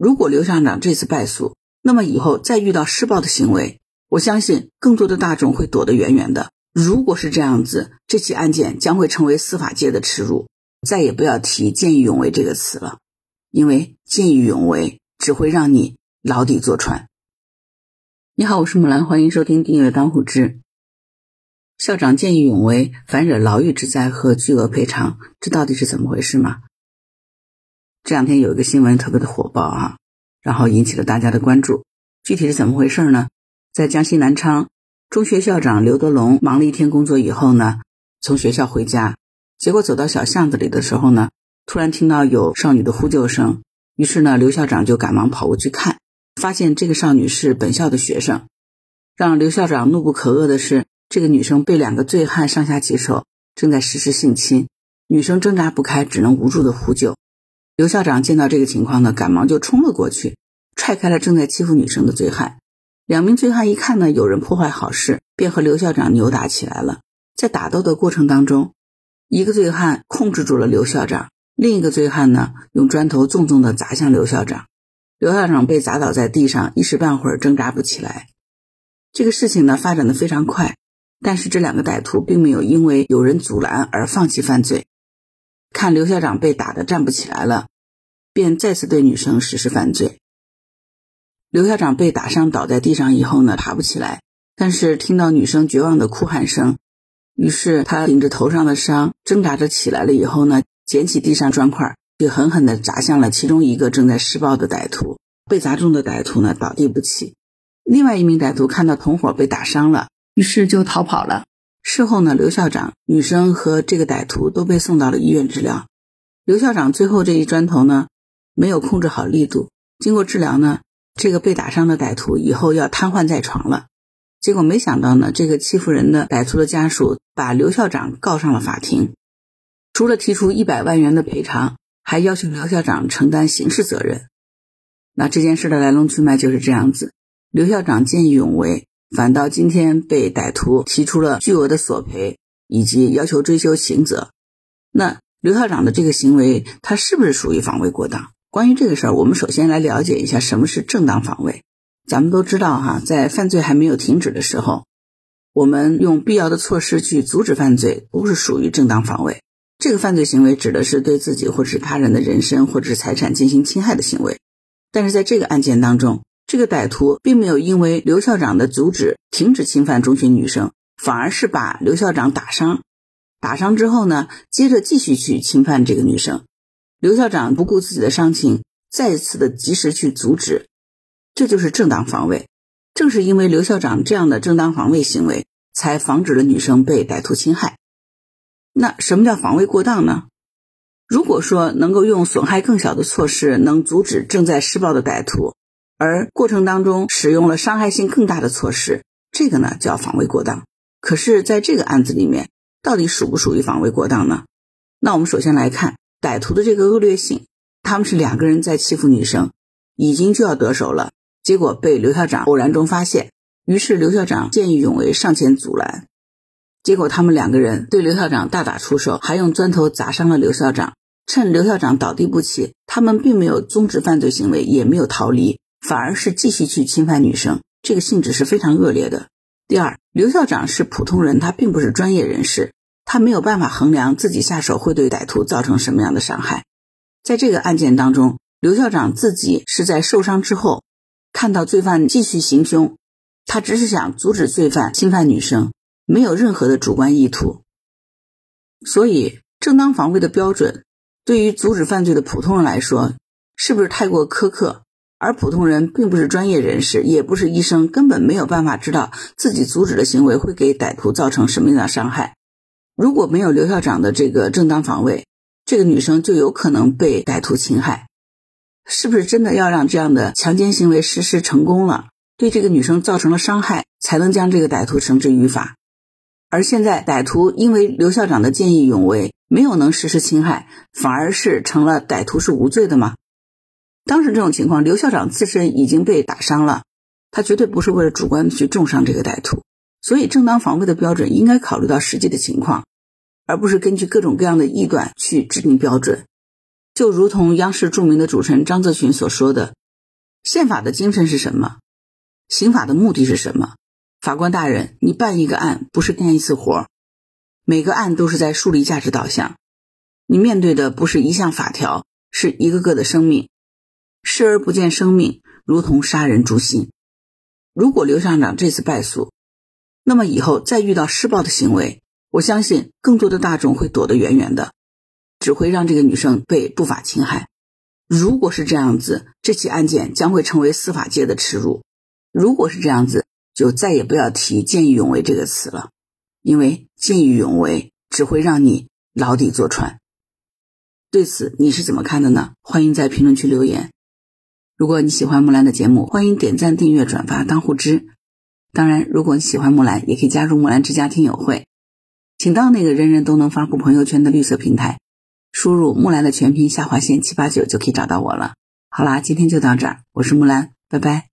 如果刘校长这次败诉，那么以后再遇到施暴的行为，我相信更多的大众会躲得远远的。如果是这样子，这起案件将会成为司法界的耻辱，再也不要提见义勇为这个词了，因为见义勇为只会让你牢底坐穿。你好，我是木兰，欢迎收听订阅当户知。校长见义勇为，反惹牢狱之灾和巨额赔偿，这到底是怎么回事吗？这两天有一个新闻特别的火爆啊，然后引起了大家的关注。具体是怎么回事呢？在江西南昌中学校长刘德龙忙了一天工作以后呢，从学校回家，结果走到小巷子里的时候呢，突然听到有少女的呼救声，于是呢，刘校长就赶忙跑过去看，发现这个少女是本校的学生。让刘校长怒不可遏的是。这个女生被两个醉汉上下其手，正在实施性侵，女生挣扎不开，只能无助的呼救。刘校长见到这个情况呢，赶忙就冲了过去，踹开了正在欺负女生的醉汉。两名醉汉一看呢，有人破坏好事，便和刘校长扭打起来了。在打斗的过程当中，一个醉汉控制住了刘校长，另一个醉汉呢，用砖头重重的砸向刘校长。刘校长被砸倒在地上，一时半会儿挣扎不起来。这个事情呢，发展的非常快。但是这两个歹徒并没有因为有人阻拦而放弃犯罪，看刘校长被打得站不起来了，便再次对女生实施犯罪。刘校长被打伤倒在地上以后呢，爬不起来，但是听到女生绝望的哭喊声，于是他顶着头上的伤挣扎着起来了以后呢，捡起地上砖块，就狠狠地砸向了其中一个正在施暴的歹徒。被砸中的歹徒呢倒地不起，另外一名歹徒看到同伙被打伤了。于是就逃跑了。事后呢，刘校长、女生和这个歹徒都被送到了医院治疗。刘校长最后这一砖头呢，没有控制好力度，经过治疗呢，这个被打伤的歹徒以后要瘫痪在床了。结果没想到呢，这个欺负人的歹徒的家属把刘校长告上了法庭，除了提出一百万元的赔偿，还要求刘校长承担刑事责任。那这件事的来龙去脉就是这样子：刘校长见义勇为。反倒今天被歹徒提出了巨额的索赔，以及要求追究刑责。那刘校长的这个行为，他是不是属于防卫过当？关于这个事儿，我们首先来了解一下什么是正当防卫。咱们都知道哈，在犯罪还没有停止的时候，我们用必要的措施去阻止犯罪，都是属于正当防卫。这个犯罪行为指的是对自己或者是他人的人身或者是财产进行侵害的行为。但是在这个案件当中，这个歹徒并没有因为刘校长的阻止停止侵犯中学女生，反而是把刘校长打伤。打伤之后呢，接着继续去侵犯这个女生。刘校长不顾自己的伤情，再次的及时去阻止，这就是正当防卫。正是因为刘校长这样的正当防卫行为，才防止了女生被歹徒侵害。那什么叫防卫过当呢？如果说能够用损害更小的措施，能阻止正在施暴的歹徒。而过程当中使用了伤害性更大的措施，这个呢叫防卫过当。可是，在这个案子里面，到底属不属于防卫过当呢？那我们首先来看歹徒的这个恶劣性。他们是两个人在欺负女生，已经就要得手了，结果被刘校长偶然中发现，于是刘校长见义勇为上前阻拦，结果他们两个人对刘校长大打出手，还用砖头砸伤了刘校长。趁刘校长倒地不起，他们并没有终止犯罪行为，也没有逃离。反而是继续去侵犯女生，这个性质是非常恶劣的。第二，刘校长是普通人，他并不是专业人士，他没有办法衡量自己下手会对歹徒造成什么样的伤害。在这个案件当中，刘校长自己是在受伤之后，看到罪犯继续行凶，他只是想阻止罪犯侵犯女生，没有任何的主观意图。所以，正当防卫的标准，对于阻止犯罪的普通人来说，是不是太过苛刻？而普通人并不是专业人士，也不是医生，根本没有办法知道自己阻止的行为会给歹徒造成什么样的伤害。如果没有刘校长的这个正当防卫，这个女生就有可能被歹徒侵害。是不是真的要让这样的强奸行为实施成功了，对这个女生造成了伤害，才能将这个歹徒绳之于法？而现在歹徒因为刘校长的见义勇为，没有能实施侵害，反而是成了歹徒是无罪的吗？当时这种情况，刘校长自身已经被打伤了，他绝对不是为了主观去重伤这个歹徒，所以正当防卫的标准应该考虑到实际的情况，而不是根据各种各样的臆断去制定标准。就如同央视著名的主持人张泽群所说的：“宪法的精神是什么？刑法的目的是什么？法官大人，你办一个案不是干一次活，每个案都是在树立价值导向。你面对的不是一项法条，是一个个的生命。视而不见生命，如同杀人诛心。如果刘校长这次败诉，那么以后再遇到施暴的行为，我相信更多的大众会躲得远远的，只会让这个女生被不法侵害。如果是这样子，这起案件将会成为司法界的耻辱。如果是这样子，就再也不要提见义勇为这个词了，因为见义勇为只会让你牢底坐穿。对此你是怎么看的呢？欢迎在评论区留言。如果你喜欢木兰的节目，欢迎点赞、订阅、转发、当护知。当然，如果你喜欢木兰，也可以加入木兰之家听友会，请到那个人人都能发布朋友圈的绿色平台，输入木兰的全拼下划线七八九就可以找到我了。好啦，今天就到这儿，我是木兰，拜拜。